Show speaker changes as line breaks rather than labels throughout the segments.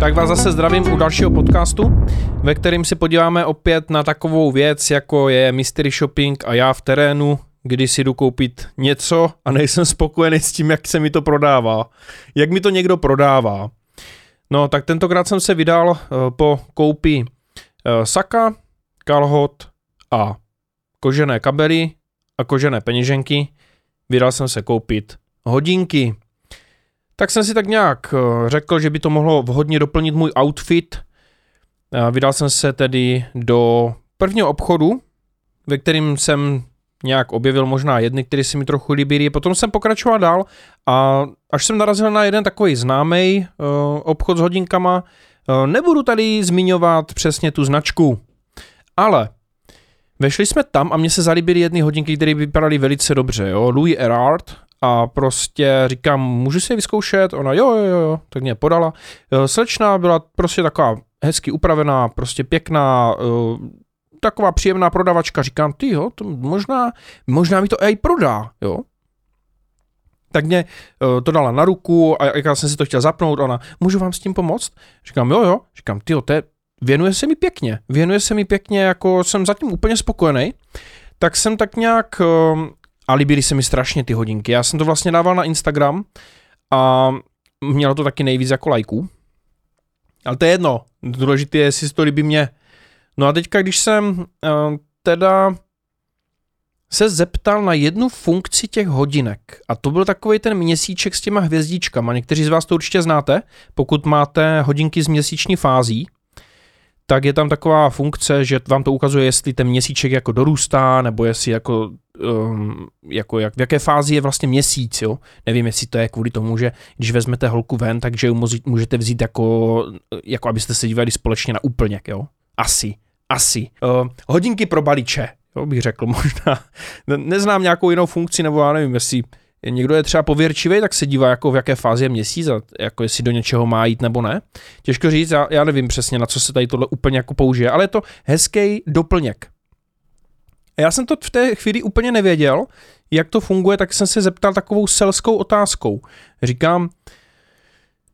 Tak vás zase zdravím u dalšího podcastu, ve kterým si podíváme opět na takovou věc, jako je mystery shopping a já v terénu, kdy si jdu koupit něco a nejsem spokojený s tím, jak se mi to prodává. Jak mi to někdo prodává. No, tak tentokrát jsem se vydal uh, po koupi uh, saka, kalhot a kožené kabely a kožené peněženky. Vydal jsem se koupit hodinky. Tak jsem si tak nějak uh, řekl, že by to mohlo vhodně doplnit můj outfit. Vydal jsem se tedy do prvního obchodu, ve kterým jsem nějak objevil možná jedny, které si mi trochu líbí. Potom jsem pokračoval dál a až jsem narazil na jeden takový známý uh, obchod s hodinkama, uh, nebudu tady zmiňovat přesně tu značku, ale vešli jsme tam a mně se zalíbily jedny hodinky, které vypadaly velice dobře. Jo? Louis Erard a prostě říkám, můžu si je vyzkoušet? Ona jo, jo, jo, tak mě podala. Slečna byla prostě taková hezky upravená, prostě pěkná, uh, taková příjemná prodavačka, říkám, ty jo, to možná, možná mi to i prodá, jo. Tak mě uh, to dala na ruku a jak já jsem si to chtěl zapnout, ona, můžu vám s tím pomoct? Říkám, jo, jo, říkám, ty jo, to je, věnuje se mi pěkně, věnuje se mi pěkně, jako jsem zatím úplně spokojený, tak jsem tak nějak, uh, a líbily se mi strašně ty hodinky, já jsem to vlastně dával na Instagram a mělo to taky nejvíc jako lajků, ale to je jedno, důležité je, jestli to líbí mě, No a teďka, když jsem uh, teda se zeptal na jednu funkci těch hodinek. A to byl takový ten měsíček s těma hvězdičkama. Někteří z vás to určitě znáte, pokud máte hodinky z měsíční fází, tak je tam taková funkce, že vám to ukazuje, jestli ten měsíček jako dorůstá, nebo jestli jako, um, jako jak, v jaké fázi je vlastně měsíc, jo. Nevím, jestli to je kvůli tomu, že když vezmete holku ven, takže ji můžete vzít jako, jako abyste se dívali společně na úplněk, jo. Asi asi. Uh, hodinky pro baliče, jo, bych řekl možná. Neznám nějakou jinou funkci, nebo já nevím, jestli někdo je třeba pověrčivý, tak se dívá, jako v jaké fázi je měsíc a jako jestli do něčeho má jít nebo ne. Těžko říct, já, já nevím přesně, na co se tady tohle úplně jako použije, ale je to hezký doplněk. A já jsem to v té chvíli úplně nevěděl, jak to funguje, tak jsem se zeptal takovou selskou otázkou. Říkám,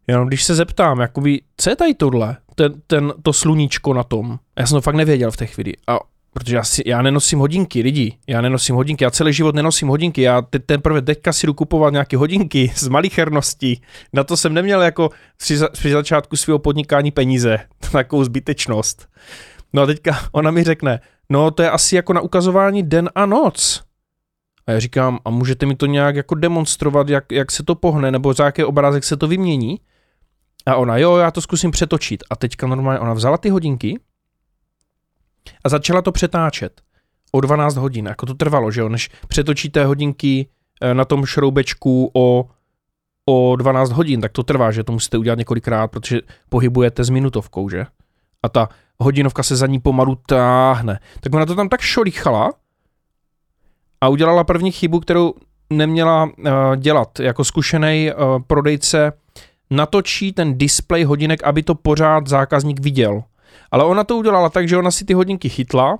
jenom když se zeptám, jakoby, co je tady tohle? ten, ten, to sluníčko na tom. Já jsem to fakt nevěděl v té chvíli. A protože já, si, já nenosím hodinky, lidi, já nenosím hodinky, já celý život nenosím hodinky, já te, teprve teďka si jdu kupovat nějaké hodinky z malicherností, na to jsem neměl jako při, při začátku svého podnikání peníze, takovou zbytečnost. No a teďka ona mi řekne, no to je asi jako na ukazování den a noc. A já říkám, a můžete mi to nějak jako demonstrovat, jak, jak se to pohne, nebo za jaký obrázek se to vymění? A ona, jo, já to zkusím přetočit. A teďka normálně ona vzala ty hodinky a začala to přetáčet o 12 hodin. Jako to trvalo, že jo, než přetočíte hodinky eh, na tom šroubečku o, o 12 hodin, tak to trvá, že to musíte udělat několikrát, protože pohybujete s minutovkou, že? A ta hodinovka se za ní pomalu táhne. Tak ona to tam tak šolichala a udělala první chybu, kterou neměla uh, dělat. Jako zkušený uh, prodejce natočí ten display hodinek, aby to pořád zákazník viděl. Ale ona to udělala tak, že ona si ty hodinky chytla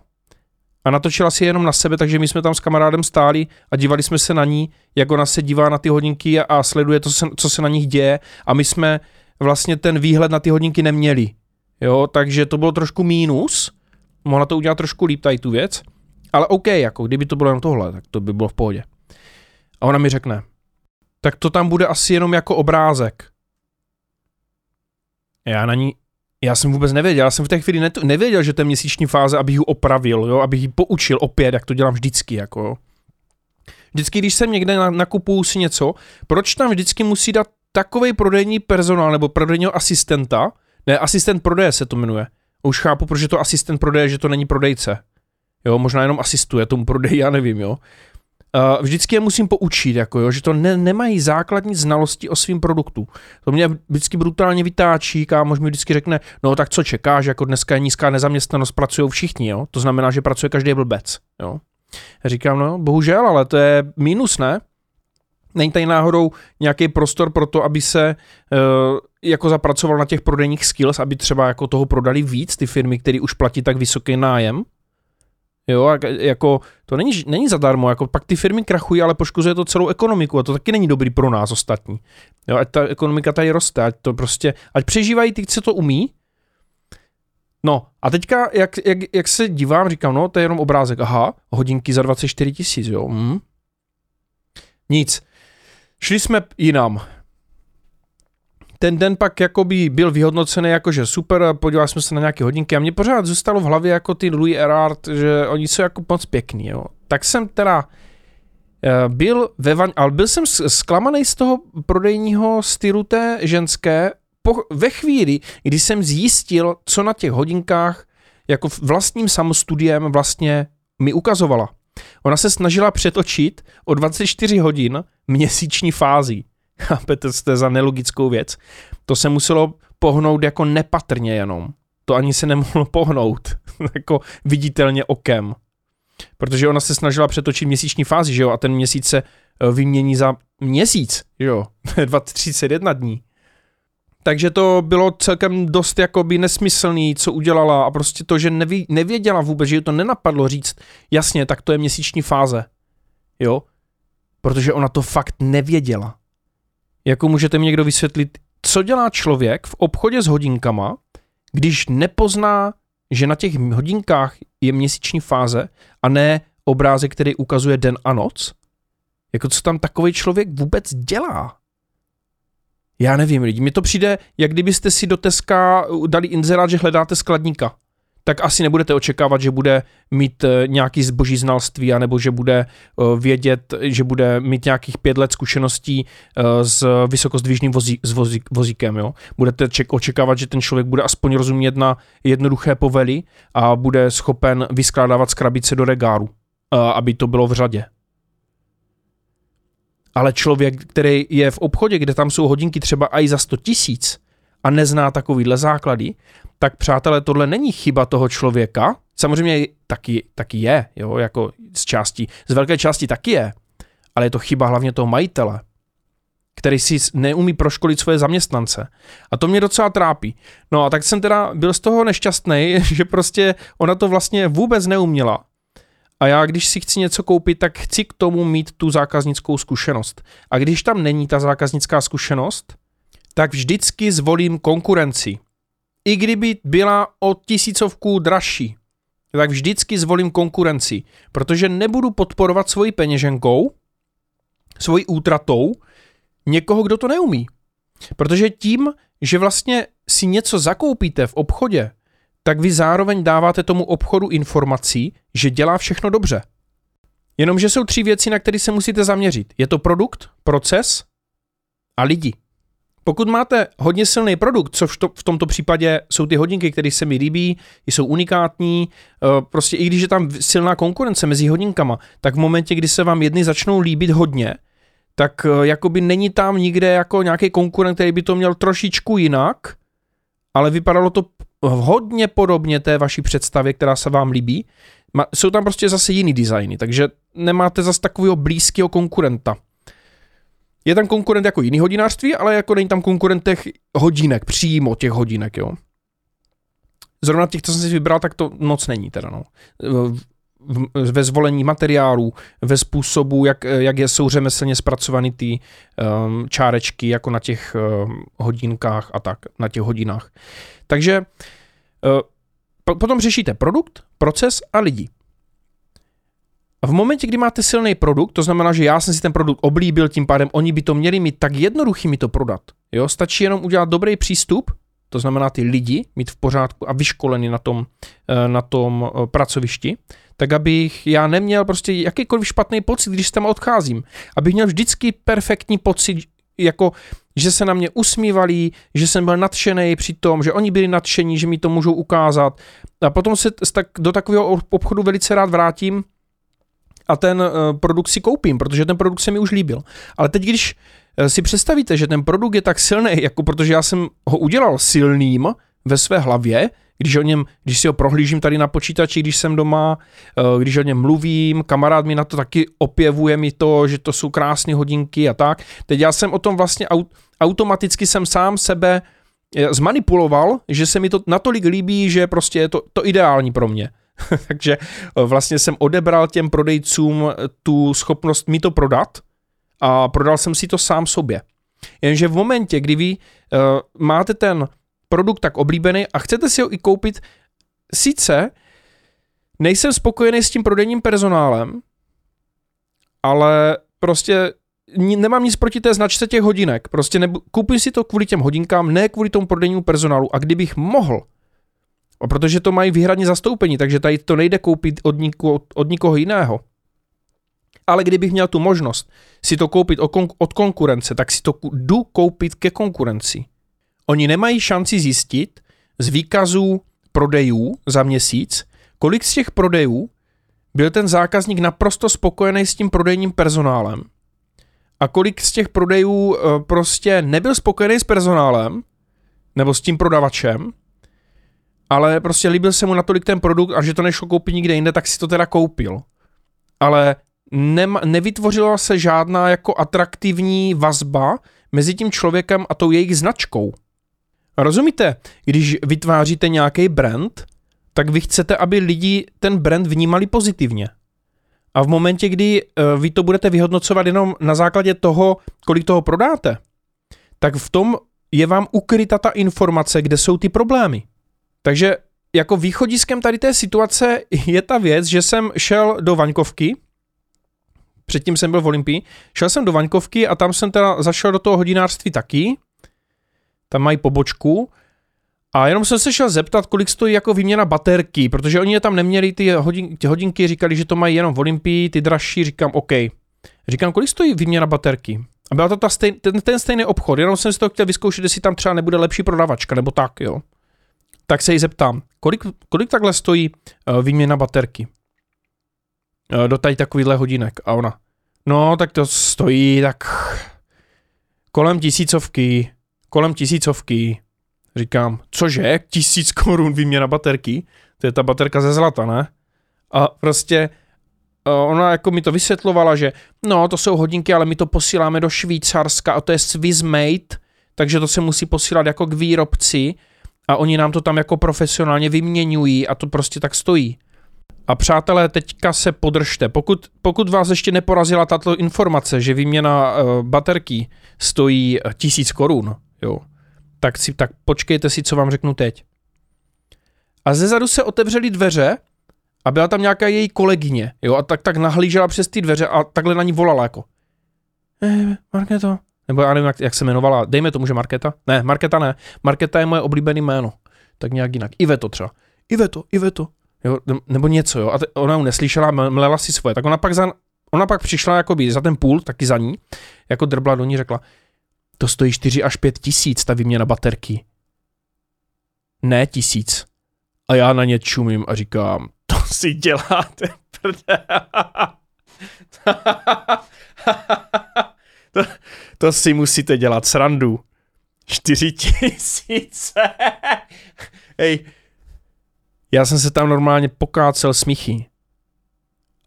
a natočila si je jenom na sebe, takže my jsme tam s kamarádem stáli a dívali jsme se na ní, jak ona se dívá na ty hodinky a sleduje to, co se na nich děje a my jsme vlastně ten výhled na ty hodinky neměli. Jo, takže to bylo trošku mínus, mohla to udělat trošku líp tady tu věc, ale OK, jako kdyby to bylo jenom tohle, tak to by bylo v pohodě. A ona mi řekne, tak to tam bude asi jenom jako obrázek. Já na ní, já jsem vůbec nevěděl, já jsem v té chvíli nevěděl, že to je měsíční fáze, abych ji opravil, jo, abych ji poučil opět, jak to dělám vždycky, jako Vždycky, když jsem někde nakupuju si něco, proč tam vždycky musí dát takový prodejní personál nebo prodejního asistenta, ne, asistent prodeje se to jmenuje. Už chápu, proč je to asistent prodeje, že to není prodejce. Jo, možná jenom asistuje tomu prodeji, já nevím, jo. Uh, vždycky je musím poučit, jako jo, že to ne, nemají základní znalosti o svém produktu. To mě vždycky brutálně vytáčí, kámož mi vždycky řekne, no tak co čekáš, jako dneska je nízká nezaměstnanost, pracují všichni, jo. To znamená, že pracuje každý blbec, jo. Já říkám, no bohužel, ale to je mínus, ne? Není tady náhodou nějaký prostor pro to, aby se uh, jako zapracoval na těch prodejních skills, aby třeba jako toho prodali víc ty firmy, které už platí tak vysoký nájem? Jo, jako to není, není zadarmo, jako pak ty firmy krachují, ale poškozuje to celou ekonomiku a to taky není dobrý pro nás ostatní. Jo, ať ta ekonomika tady roste, ať to prostě, ať přežívají ty, co to umí. No a teďka, jak, jak, jak se dívám, říkám, no to je jenom obrázek, aha, hodinky za 24 tisíc, jo. Hm. Nic. Šli jsme jinam ten den pak jakoby byl vyhodnocený jako, že super, podívali jsme se na nějaké hodinky a mě pořád zůstalo v hlavě jako ty Louis Erard, že oni jsou jako moc pěkný, jo. Tak jsem teda eh, byl ve van, ale byl jsem zklamaný z toho prodejního stylu té ženské po, ve chvíli, kdy jsem zjistil, co na těch hodinkách jako vlastním samostudiem vlastně mi ukazovala. Ona se snažila přetočit o 24 hodin měsíční fází. Chápete, to za nelogickou věc. To se muselo pohnout jako nepatrně jenom. To ani se nemohlo pohnout jako viditelně okem. Protože ona se snažila přetočit měsíční fázi, že jo, a ten měsíc se eh, vymění za měsíc, že jo, 31 dní. Takže to bylo celkem dost jakoby nesmyslný, co udělala a prostě to, že neví, nevěděla vůbec, že to nenapadlo říct, jasně, tak to je měsíční fáze, jo, protože ona to fakt nevěděla. Jako můžete mi někdo vysvětlit, co dělá člověk v obchodě s hodinkama, když nepozná, že na těch hodinkách je měsíční fáze a ne obrázek, který ukazuje den a noc? Jako co tam takový člověk vůbec dělá? Já nevím, lidi, mi to přijde, jak kdybyste si do Teska dali inzerát, že hledáte skladníka tak asi nebudete očekávat, že bude mít eh, nějaký zboží znalství, anebo že bude eh, vědět, že bude mít nějakých pět let zkušeností eh, s vysokozdvižným vozí, s vozí, vozíkem. Jo? Budete ček, očekávat, že ten člověk bude aspoň rozumět na jednoduché povely a bude schopen vyskládávat z krabice do regáru, aby to bylo v řadě. Ale člověk, který je v obchodě, kde tam jsou hodinky třeba i za 100 tisíc a nezná takovýhle základy, tak přátelé, tohle není chyba toho člověka. Samozřejmě taky, taky je, jo, jako z části, z velké části taky je, ale je to chyba hlavně toho majitele, který si neumí proškolit svoje zaměstnance. A to mě docela trápí. No a tak jsem teda byl z toho nešťastný, že prostě ona to vlastně vůbec neuměla. A já, když si chci něco koupit, tak chci k tomu mít tu zákaznickou zkušenost. A když tam není ta zákaznická zkušenost, tak vždycky zvolím konkurenci i kdyby byla o tisícovku dražší, tak vždycky zvolím konkurenci, protože nebudu podporovat svoji peněženkou, svojí útratou někoho, kdo to neumí. Protože tím, že vlastně si něco zakoupíte v obchodě, tak vy zároveň dáváte tomu obchodu informací, že dělá všechno dobře. Jenomže jsou tři věci, na které se musíte zaměřit. Je to produkt, proces a lidi. Pokud máte hodně silný produkt, což to, v tomto případě jsou ty hodinky, které se mi líbí, jsou unikátní, eh, prostě i když je tam silná konkurence mezi hodinkama, tak v momentě, kdy se vám jedny začnou líbit hodně, tak eh, jakoby není tam nikde jako nějaký konkurent, který by to měl trošičku jinak, ale vypadalo to hodně podobně té vaší představě, která se vám líbí. Jsou tam prostě zase jiný designy, takže nemáte zase takového blízkého konkurenta. Je tam konkurent jako jiný hodinářství, ale jako není tam konkurent těch hodinek, přímo těch hodinek, jo. Zrovna těch, co jsem si vybral, tak to moc není teda, no. Ve zvolení materiálů, ve způsobu, jak, jak jsou řemeslně zpracovány ty um, čárečky, jako na těch um, hodinkách a tak, na těch hodinách. Takže uh, potom řešíte produkt, proces a lidi. A v momentě, kdy máte silný produkt, to znamená, že já jsem si ten produkt oblíbil, tím pádem oni by to měli mít tak jednoduchý mi to prodat. Jo, stačí jenom udělat dobrý přístup, to znamená ty lidi mít v pořádku a vyškoleni na tom, eh, na tom eh, pracovišti, tak abych já neměl prostě jakýkoliv špatný pocit, když tam odcházím. Abych měl vždycky perfektní pocit, jako že se na mě usmívali, že jsem byl nadšený při tom, že oni byli nadšení, že mi to můžou ukázat. A potom se tak, do takového obchodu velice rád vrátím, a ten uh, produkt si koupím, protože ten produkt se mi už líbil. Ale teď, když uh, si představíte, že ten produkt je tak silný, jako protože já jsem ho udělal silným ve své hlavě, když o něm, když si ho prohlížím tady na počítači, když jsem doma, uh, když o něm mluvím, kamarád mi na to taky opěvuje mi to, že to jsou krásné hodinky a tak. Teď já jsem o tom vlastně aut, automaticky jsem sám sebe zmanipuloval, že se mi to natolik líbí, že prostě je to, to ideální pro mě. Takže vlastně jsem odebral těm prodejcům tu schopnost mi to prodat a prodal jsem si to sám sobě. Jenže v momentě, kdy vy uh, máte ten produkt tak oblíbený a chcete si ho i koupit, sice nejsem spokojený s tím prodejním personálem, ale prostě nemám nic proti té značce těch hodinek. Prostě nebu, koupím si to kvůli těm hodinkám, ne kvůli tomu prodejnímu personálu. A kdybych mohl, a protože to mají výhradně zastoupení, takže tady to nejde koupit od, niko, od nikoho jiného. Ale kdybych měl tu možnost si to koupit od konkurence, tak si to jdu koupit ke konkurenci. Oni nemají šanci zjistit z výkazů prodejů za měsíc, kolik z těch prodejů byl ten zákazník naprosto spokojený s tím prodejním personálem a kolik z těch prodejů eh, prostě nebyl spokojený s personálem nebo s tím prodavačem, ale prostě líbil se mu natolik ten produkt a že to nešlo koupit nikde jinde, tak si to teda koupil. Ale nema, nevytvořila se žádná jako atraktivní vazba mezi tím člověkem a tou jejich značkou. Rozumíte, když vytváříte nějaký brand, tak vy chcete, aby lidi ten brand vnímali pozitivně. A v momentě, kdy uh, vy to budete vyhodnocovat jenom na základě toho, kolik toho prodáte, tak v tom je vám ukryta ta informace, kde jsou ty problémy. Takže jako východiskem tady té situace je ta věc, že jsem šel do Vaňkovky, předtím jsem byl v Olympii, šel jsem do Vaňkovky a tam jsem teda zašel do toho hodinářství taky, tam mají pobočku a jenom jsem se šel zeptat, kolik stojí jako výměna baterky, protože oni je tam neměli, ty, hodin, ty hodinky říkali, že to mají jenom v Olympii, ty dražší, říkám OK. Říkám, kolik stojí výměna baterky? A byla to ta stej, ten, ten stejný obchod, jenom jsem si to chtěl vyzkoušet, jestli tam třeba nebude lepší prodavačka, nebo tak, jo. Tak se jí zeptám, kolik, kolik takhle stojí uh, výměna baterky? Uh, do tady takovýhle hodinek. A ona, no tak to stojí tak kolem tisícovky, kolem tisícovky. Říkám, cože, tisíc korun výměna baterky? To je ta baterka ze zlata, ne? A prostě ona jako mi to vysvětlovala, že no, to jsou hodinky, ale my to posíláme do Švýcarska a to je Swiss made, takže to se musí posílat jako k výrobci a oni nám to tam jako profesionálně vyměňují a to prostě tak stojí. A přátelé, teďka se podržte. Pokud, pokud vás ještě neporazila tato informace, že výměna uh, baterky stojí tisíc korun, jo, tak, si, tak počkejte si, co vám řeknu teď. A ze zadu se otevřely dveře a byla tam nějaká její kolegyně, jo, a tak, tak nahlížela přes ty dveře a takhle na ní volala jako eh, Marketo, nebo já nevím, jak, jak se jmenovala, dejme tomu, že Marketa, ne, Marketa ne, Marketa je moje oblíbené jméno, tak nějak jinak, Iveto třeba, Iveto, Iveto, jo, nebo něco, jo, a te, ona ho neslyšela, mlela si svoje, tak ona pak, za, ona pak přišla jakoby za ten půl, taky za ní, jako drbla do ní, řekla, to stojí 4 až 5 tisíc, ta výměna baterky. Ne tisíc. A já na ně čumím a říkám, to si děláte to, to si musíte dělat srandu. 4 tisíce. Hej, já jsem se tam normálně pokácel smíchy.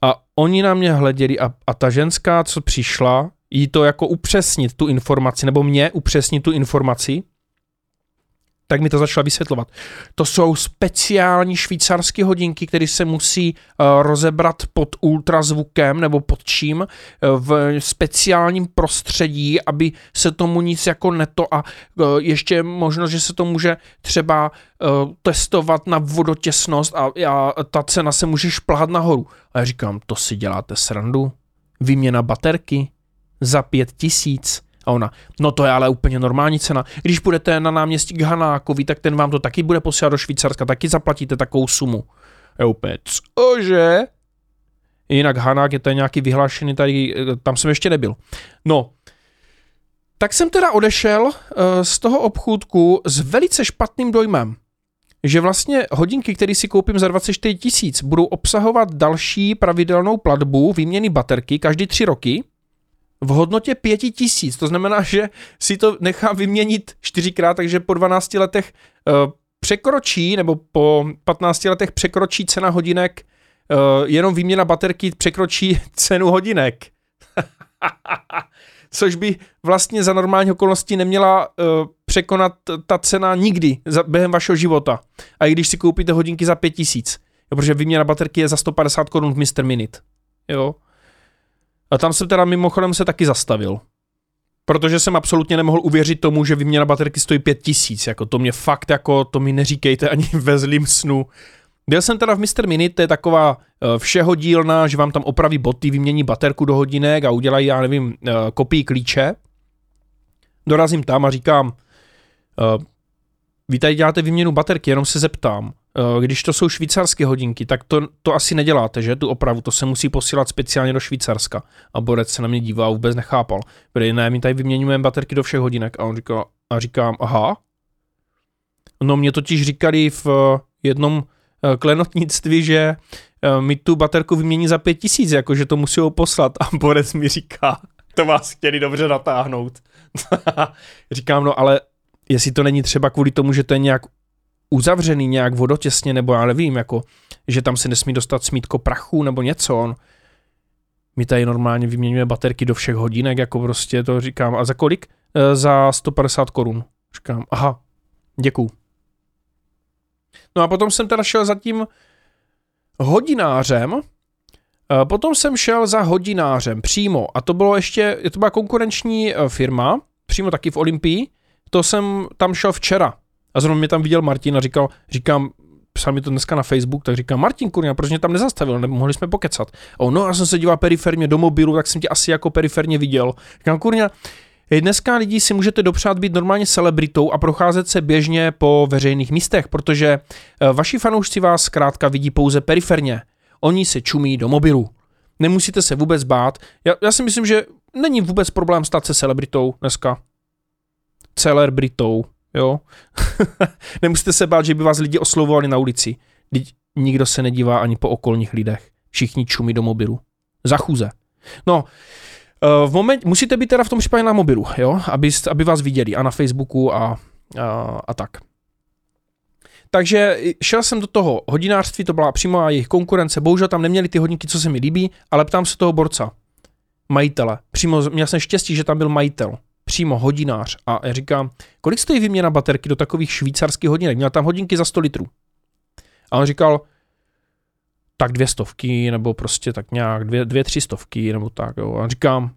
A oni na mě hleděli a, a ta ženská, co přišla, jí to jako upřesnit tu informaci, nebo mě upřesnit tu informaci, tak mi to začala vysvětlovat. To jsou speciální švýcarské hodinky, které se musí uh, rozebrat pod ultrazvukem nebo pod čím uh, v speciálním prostředí, aby se tomu nic jako neto a uh, ještě možnost, že se to může třeba testovat na vodotěsnost a, a ta cena se může šplhat nahoru. A já říkám, to si děláte srandu? Výměna baterky? za pět tisíc. A ona, no to je ale úplně normální cena. Když budete na náměstí k Hanákovi, tak ten vám to taky bude posílat do Švýcarska, taky zaplatíte takovou sumu. Je úplně, cože? Jinak Hanák je to nějaký vyhlášený tady, tam jsem ještě nebyl. No, tak jsem teda odešel uh, z toho obchůdku s velice špatným dojmem, že vlastně hodinky, které si koupím za 24 tisíc, budou obsahovat další pravidelnou platbu výměny baterky každý tři roky, v hodnotě pěti tisíc. To znamená, že si to nechá vyměnit čtyřikrát, takže po 12 letech uh, překročí, nebo po 15 letech překročí cena hodinek, uh, jenom výměna baterky překročí cenu hodinek. Což by vlastně za normální okolnosti neměla uh, překonat ta cena nikdy během vašeho života. A i když si koupíte hodinky za pět tisíc. Jo, protože výměna baterky je za 150 korun v Mr. Minute. Jo. A tam jsem teda mimochodem se taky zastavil. Protože jsem absolutně nemohl uvěřit tomu, že výměna baterky stojí 5000. Jako to mě fakt, jako to mi neříkejte ani ve zlým snu. Byl jsem teda v Mr. Minute, to je taková uh, všeho dílna, že vám tam opraví boty, vymění baterku do hodinek a udělají, já nevím, uh, kopii klíče. Dorazím tam a říkám, vy tady děláte výměnu baterky, jenom se zeptám. Uh, když to jsou švýcarské hodinky, tak to, to asi neděláte, že? Tu opravu, to se musí posílat speciálně do Švýcarska. A Borec se na mě dívá a vůbec nechápal. Protože ne, my tady vyměňujeme baterky do všech hodinek. A on říká, a říkám, aha. No mě totiž říkali v jednom Eh, klenotnictví, že eh, mi tu baterku vymění za pět tisíc, jakože to musí poslat. A Borec mi říká, to vás chtěli dobře natáhnout. Říkám, no ale jestli to není třeba kvůli tomu, že to je nějak uzavřený nějak vodotěsně, nebo já nevím, jako, že tam se nesmí dostat smítko prachu nebo něco. On, my tady normálně vyměňujeme baterky do všech hodinek, jako prostě to říkám. A za kolik? E, za 150 korun. Říkám, aha, děkuju. No a potom jsem teda šel za tím hodinářem, eh, Potom jsem šel za hodinářem přímo a to bylo ještě, to byla konkurenční eh, firma, přímo taky v Olympii, to jsem tam šel včera a zrovna mě tam viděl Martin a říkal, říkám, psal mi to dneska na Facebook, tak říkám, Martin, kurňa, proč mě tam nezastavil, nebo mohli jsme pokecat. O, no, já jsem se díval periferně do mobilu, tak jsem tě asi jako periferně viděl. Říkám, kurňa, Dneska lidi si můžete dopřát být normálně celebritou a procházet se běžně po veřejných místech, protože eh, vaši fanoušci vás zkrátka vidí pouze periferně. Oni se čumí do mobilu. Nemusíte se vůbec bát. Já, já si myslím, že není vůbec problém stát se celebritou dneska. Celebritou, jo. Nemusíte se bát, že by vás lidi oslovovali na ulici. Teď nikdo se nedívá ani po okolních lidech. Všichni čumí do mobilu. Za chůze. No, Eh, v moment, musíte být teda v tom případě na mobilu, jo, aby, aby vás viděli a na Facebooku a, a, a tak. Takže šel jsem do toho hodinářství, to byla přímo jejich konkurence, bohužel tam neměli ty hodinky, co se mi líbí, ale ptám se toho borca, majitele, přímo, měl jsem štěstí, že tam byl majitel, přímo hodinář a já říkám, kolik stojí výměna baterky do takových švýcarských hodinek, měl tam hodinky za 100 litrů. A on říkal, tak dvě stovky, nebo prostě tak nějak dvě, dvě tři stovky, nebo tak, jo. A říkám,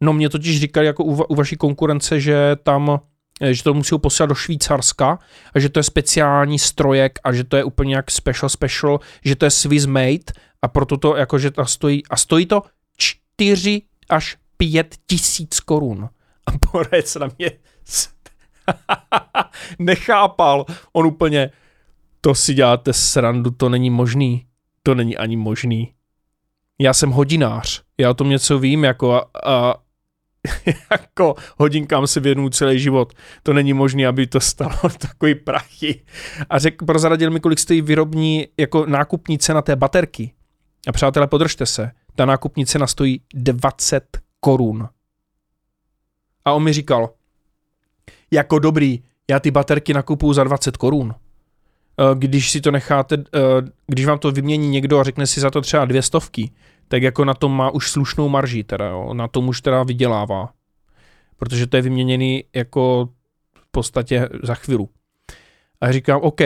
no mě totiž říkali jako u, u vaší konkurence, že tam, eh, že to musí posílat do Švýcarska a že to je speciální strojek a že to je úplně jak special special, že to je Swiss made a proto to jako, že to stojí, a stojí to 4 až 5 tisíc korun. A Borec na mě nechápal. On úplně, to si děláte srandu, to není možný to není ani možný. Já jsem hodinář, já o tom něco vím, jako a, a jako hodinkám se věnu celý život. To není možné, aby to stalo takový prachy. A řekl, prozradil mi, kolik stojí výrobní, jako nákupní cena té baterky. A přátelé, podržte se, ta nákupní cena stojí 20 korun. A on mi říkal, jako dobrý, já ty baterky nakupuju za 20 korun. Eh, když si to necháte, eh, když vám to vymění někdo a řekne si za to třeba dvě stovky, tak jako na tom má už slušnou marži, teda jo, na tom už teda vydělává. Protože to je vyměněný jako v podstatě za chvíli. A říkám, OK,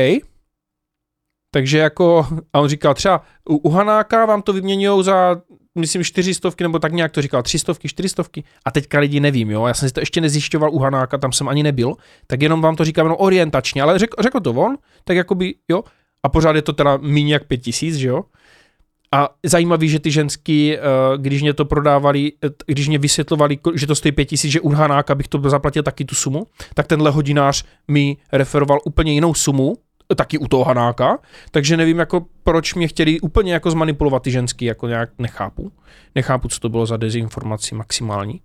takže jako, a on říkal třeba u, u Hanáka vám to vyměňují za myslím, čtyřistovky, nebo tak nějak to říkal, třistovky, čtyřistovky. A teďka lidi nevím, jo. Já jsem si to ještě nezjišťoval u Hanáka, tam jsem ani nebyl, tak jenom vám to říkám jenom orientačně, ale řekl, řekl to on, tak jakoby, jo. A pořád je to teda méně jak pět tisíc, že jo. A zajímavý, že ty ženský, eh, když mě to prodávali, eh, když mě vysvětlovali, že to stojí pět tisíc, že u Hanáka bych to zaplatil taky tu sumu, tak tenhle hodinář mi referoval úplně jinou sumu, taky u toho Hanáka, takže nevím, jako proč mě chtěli úplně jako zmanipulovat ty ženský, jako nějak nechápu. Nechápu, co to bylo za dezinformaci maximální.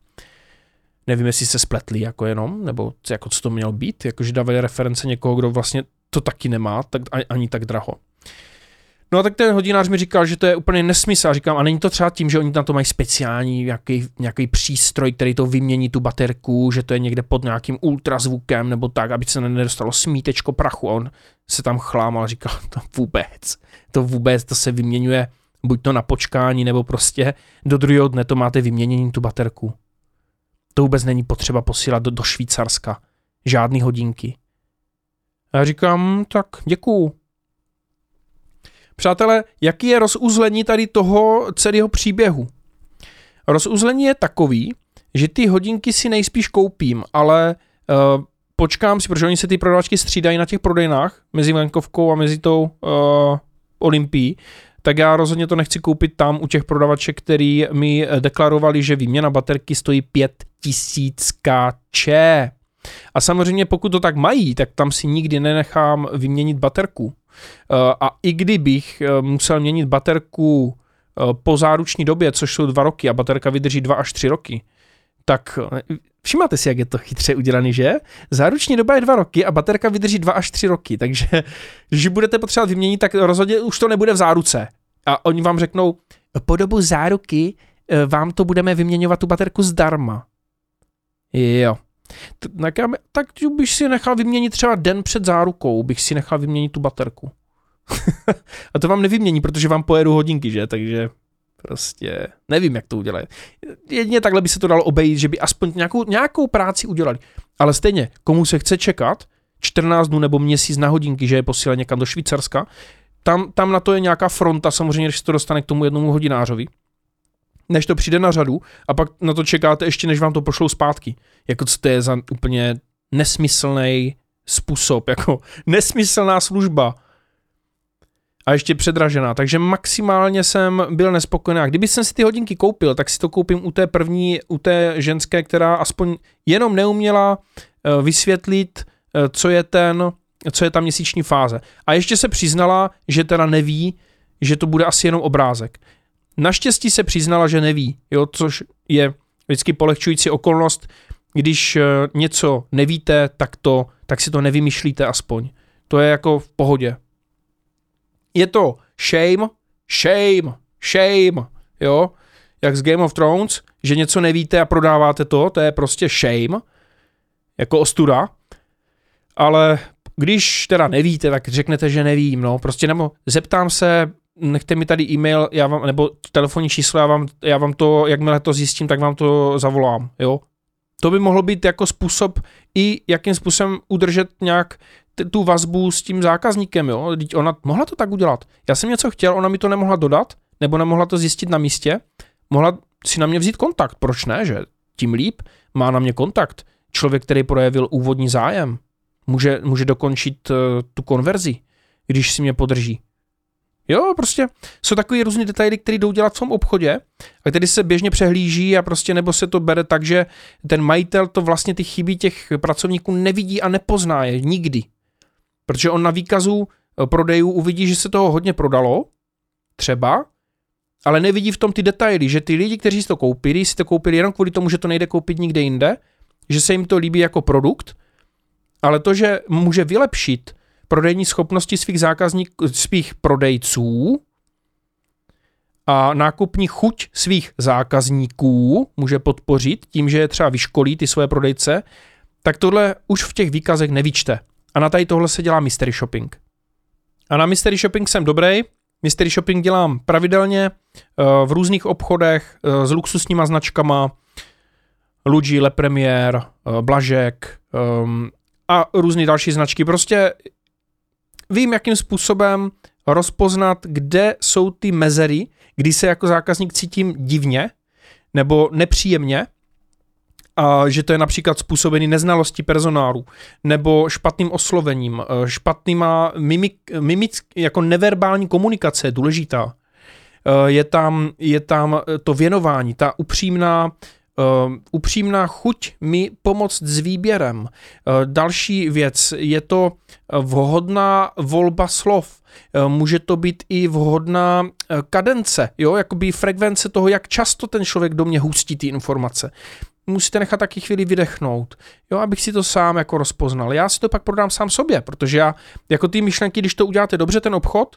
Nevím, jestli se spletli jako jenom, nebo jako co to mělo být, jakože dávali reference někoho, kdo vlastně to taky nemá, tak ani tak draho. No a tak ten hodinář mi říkal, že to je úplně nesmysl. A říkám, a není to třeba tím, že oni na to mají speciální nějaký, nějaký přístroj, který to vymění tu baterku, že to je někde pod nějakým ultrazvukem nebo tak, aby se nedostalo smítečko prachu. A on se tam chlámal a říkal, to vůbec, to vůbec, to se vyměňuje buď to na počkání, nebo prostě do druhého dne to máte vyměnění tu baterku. To vůbec není potřeba posílat do, do Švýcarska. Žádný hodinky. A já říkám, tak děkuju. Přátelé, jaký je rozuzlení tady toho celého příběhu? Rozuzlení je takový, že ty hodinky si nejspíš koupím, ale uh, počkám si, protože oni se ty prodavačky střídají na těch prodejnách mezi Vankovkou a mezi tou uh, Olympií, tak já rozhodně to nechci koupit tam u těch prodavaček, který mi deklarovali, že výměna baterky stojí 5000 kč. A samozřejmě pokud to tak mají, tak tam si nikdy nenechám vyměnit baterku. Eh, a i kdybych eh, musel měnit baterku eh, po záruční době, což jsou dva roky a baterka vydrží dva až tři roky, tak všimáte si, jak je to chytře udělaný, že? Záruční doba je dva roky a baterka vydrží dva až tři roky, takže když budete potřebovat vyměnit, tak rozhodně už to nebude v záruce. A oni vám řeknou, po dobu záruky vám to budeme vyměňovat tu baterku zdarma. Jo. Tak, já, tak bych si nechal vyměnit třeba den před zárukou, bych si nechal vyměnit tu baterku. a to vám nevymění, protože vám pojedu hodinky, že? Takže prostě nevím, jak to udělají. Jedině takhle by se to dalo obejít, že by aspoň nějakou, nějakou práci udělali. Ale stejně, komu se chce čekat 14 dnů nebo měsíc na hodinky, že je posílá někam do Švýcarska, tam, tam na to je nějaká fronta, samozřejmě, když se to dostane k tomu jednomu hodinářovi než to přijde na řadu a pak na to čekáte ještě, než vám to pošlou zpátky. Jako co to je za úplně nesmyslný způsob, jako nesmyslná služba. A ještě předražená, takže maximálně jsem byl nespokojený. A kdyby jsem si ty hodinky koupil, tak si to koupím u té první, u té ženské, která aspoň jenom neuměla eh, vysvětlit, eh, co je ten, co je ta měsíční fáze. A ještě se přiznala, že teda neví, že to bude asi jenom obrázek. Naštěstí se přiznala, že neví, jo, což je vždycky polehčující okolnost. Když eh, něco nevíte, tak, to, tak si to nevymýšlíte aspoň. To je jako v pohodě. Je to shame, shame, shame, jo, jak z Game of Thrones, že něco nevíte a prodáváte to, to je prostě shame, jako ostuda. Ale když teda nevíte, tak řeknete, že nevím, no, prostě nebo zeptám se nechte mi tady e-mail, já vám, nebo telefonní číslo, já vám, já vám to, jakmile to zjistím, tak vám to zavolám, jo. To by mohlo být jako způsob i jakým způsobem udržet nějak t- tu vazbu s tím zákazníkem, jo. Teď ona mohla to tak udělat. Já jsem něco chtěl, ona mi to nemohla dodat, nebo nemohla to zjistit na místě, mohla si na mě vzít kontakt, proč ne, že tím líp má na mě kontakt. Člověk, který projevil úvodní zájem, může, může dokončit uh, tu konverzi, když si mě podrží. Jo, prostě jsou takový různý detaily, které jdou dělat v tom obchodě a který se běžně přehlíží a prostě nebo se to bere tak, že ten majitel to vlastně ty chyby těch pracovníků nevidí a nepozná je nikdy. Protože on na výkazu eh, prodejů uvidí, že se toho hodně prodalo, třeba, ale nevidí v tom ty detaily, že ty lidi, kteří si to koupili, si to koupili jenom kvůli tomu, že to nejde koupit nikde jinde, že se jim to líbí jako produkt, ale to, že může vylepšit prodejní schopnosti svých zákazníků, svých prodejců a nákupní chuť svých zákazníků může podpořit tím, že je třeba vyškolí ty svoje prodejce, tak tohle už v těch výkazech nevyčte. A na tady tohle se dělá mystery shopping. A na mystery shopping jsem dobrý. Mystery shopping dělám pravidelně eh, v různých obchodech eh, s luxusníma značkama, Luigi, Le Premier, eh, Blažek ehm, a různé další značky. Prostě vím, jakým způsobem rozpoznat, kde jsou ty mezery, kdy se jako zákazník cítím divně nebo nepříjemně, a že to je například způsobený neznalostí personálu nebo špatným oslovením, eh, špatnýma mimik, mimik jako neverbální komunikace je důležitá. Eh, je tam, je tam to věnování, ta upřímná Uh, upřímná chuť mi pomoct s výběrem. Uh, další věc, je to vhodná volba slov. Uh, může to být i vhodná uh, kadence, jo, jakoby frekvence toho, jak často ten člověk do mě hustí ty informace. Musíte nechat taky chvíli vydechnout, jo, abych si to sám jako rozpoznal. Já si to pak prodám sám sobě, protože já, jako ty myšlenky, když to uděláte dobře, ten obchod,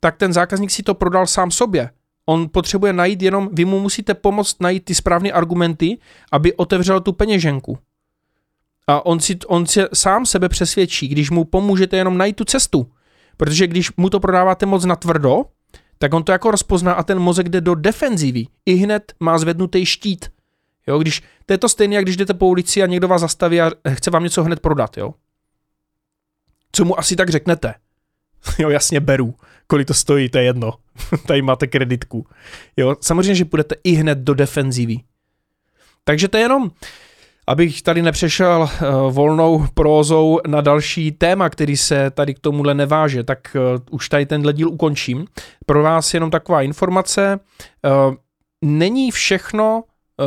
tak ten zákazník si to prodal sám sobě On potřebuje najít jenom, vy mu musíte pomoct najít ty správné argumenty, aby otevřel tu peněženku. A on si, on si sám sebe přesvědčí, když mu pomůžete jenom najít tu cestu. Protože když mu to prodáváte moc natvrdo, tak on to jako rozpozná a ten mozek jde do defenzivy. I hned má zvednutý štít. Jo, když, to je to stejné, jak když jdete po ulici a někdo vás zastaví a chce vám něco hned prodat, jo. Co mu asi tak řeknete? jo, jasně beru. Kolik to stojí, to je jedno. Tady máte kreditku. Jo, samozřejmě, že půjdete i hned do defenzívy. Takže to je jenom, abych tady nepřešel uh, volnou prózou na další téma, který se tady k tomuhle neváže, tak uh, už tady tenhle díl ukončím. Pro vás jenom taková informace. Uh, není všechno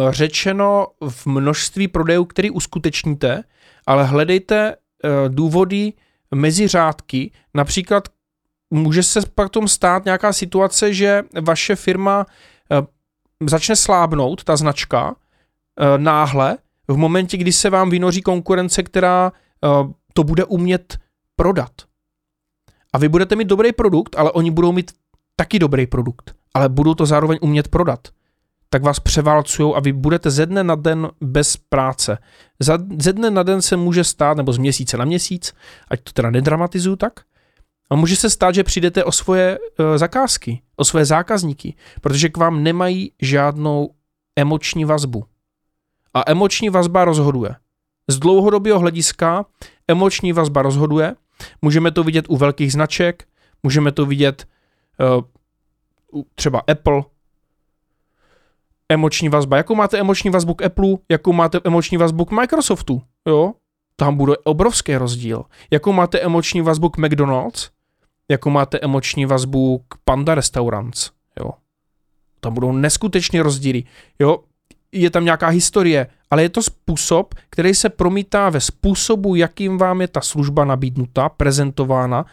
řečeno v množství prodejů, který uskutečníte, ale hledejte důvody mezi řádky. Například může se pak tom stát nějaká situace, že vaše firma uh, začne slábnout, ta značka, uh, náhle, v momentě, kdy se vám vynoří konkurence, která uh, to bude umět prodat. A vy budete mít dobrý produkt, ale oni budou mít taky dobrý produkt, ale budou to zároveň umět prodat. Tak vás převálcují a vy budete ze dne na den bez práce. Ze dne na den se může stát, nebo z měsíce na měsíc, ať to teda nedramatizuju tak, a může se stát, že přijdete o svoje uh, zakázky, o svoje zákazníky, protože k vám nemají žádnou emoční vazbu. A emoční vazba rozhoduje. Z dlouhodobého hlediska emoční vazba rozhoduje. Můžeme to vidět u velkých značek, můžeme to vidět uh, třeba Apple. Emoční vazba. Jakou máte emoční vazbu k Apple, jakou máte emoční vazbu k Microsoftu, jo? Tam bude obrovský rozdíl. Jakou máte emoční vazbu k McDonald's, jakou máte emoční vazbu k Panda Restaurants, jo? Tam budou neskutečně rozdíly, jo? je tam nějaká historie, ale je to způsob, který se promítá ve způsobu, jakým vám je ta služba nabídnuta, prezentována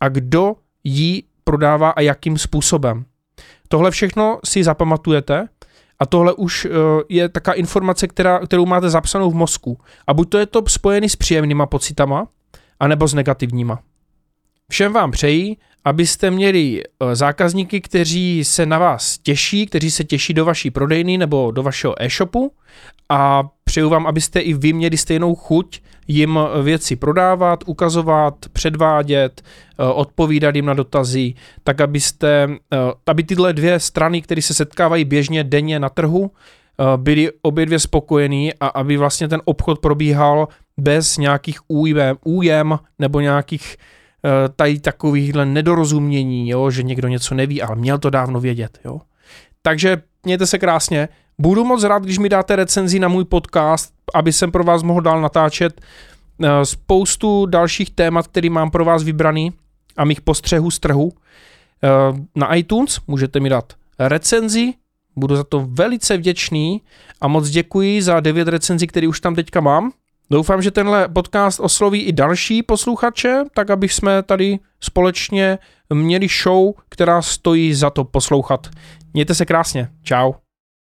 a kdo ji prodává a jakým způsobem. Tohle všechno si zapamatujete a tohle už uh, je taká informace, která, kterou máte zapsanou v mozku. A buď to je to spojený s příjemnýma pocitama, anebo s negativníma. Všem vám přeji, abyste měli eh, zákazníky, kteří se na vás těší, kteří se těší do vaší prodejny nebo do vašeho e-shopu. A přeju vám, abyste i vy měli stejnou chuť jim věci prodávat, ukazovat, předvádět, eh, odpovídat jim na dotazy, tak abyste, eh, aby tyhle dvě strany, které se setkávají běžně denně na trhu, byli obě dvě spokojení a aby vlastně ten obchod probíhal bez nějakých újem, újem nebo nějakých Eh, tady takovýchhle nedorozumění, jo, že někdo něco neví, ale měl to dávno vědět. Jo. Takže mějte se krásně. Budu moc rád, když mi dáte recenzi na můj podcast, aby jsem pro vás mohl dál natáčet eh, spoustu dalších témat, který mám pro vás vybraný a mých postřehů z trhu. Eh, na iTunes můžete mi dát recenzi, budu za to velice vděčný a moc děkuji za devět recenzí, který už tam teďka mám. Doufám, že tenhle podcast osloví i další posluchače, tak aby jsme tady společně měli show, která stojí za to poslouchat. Mějte se krásně. Ciao.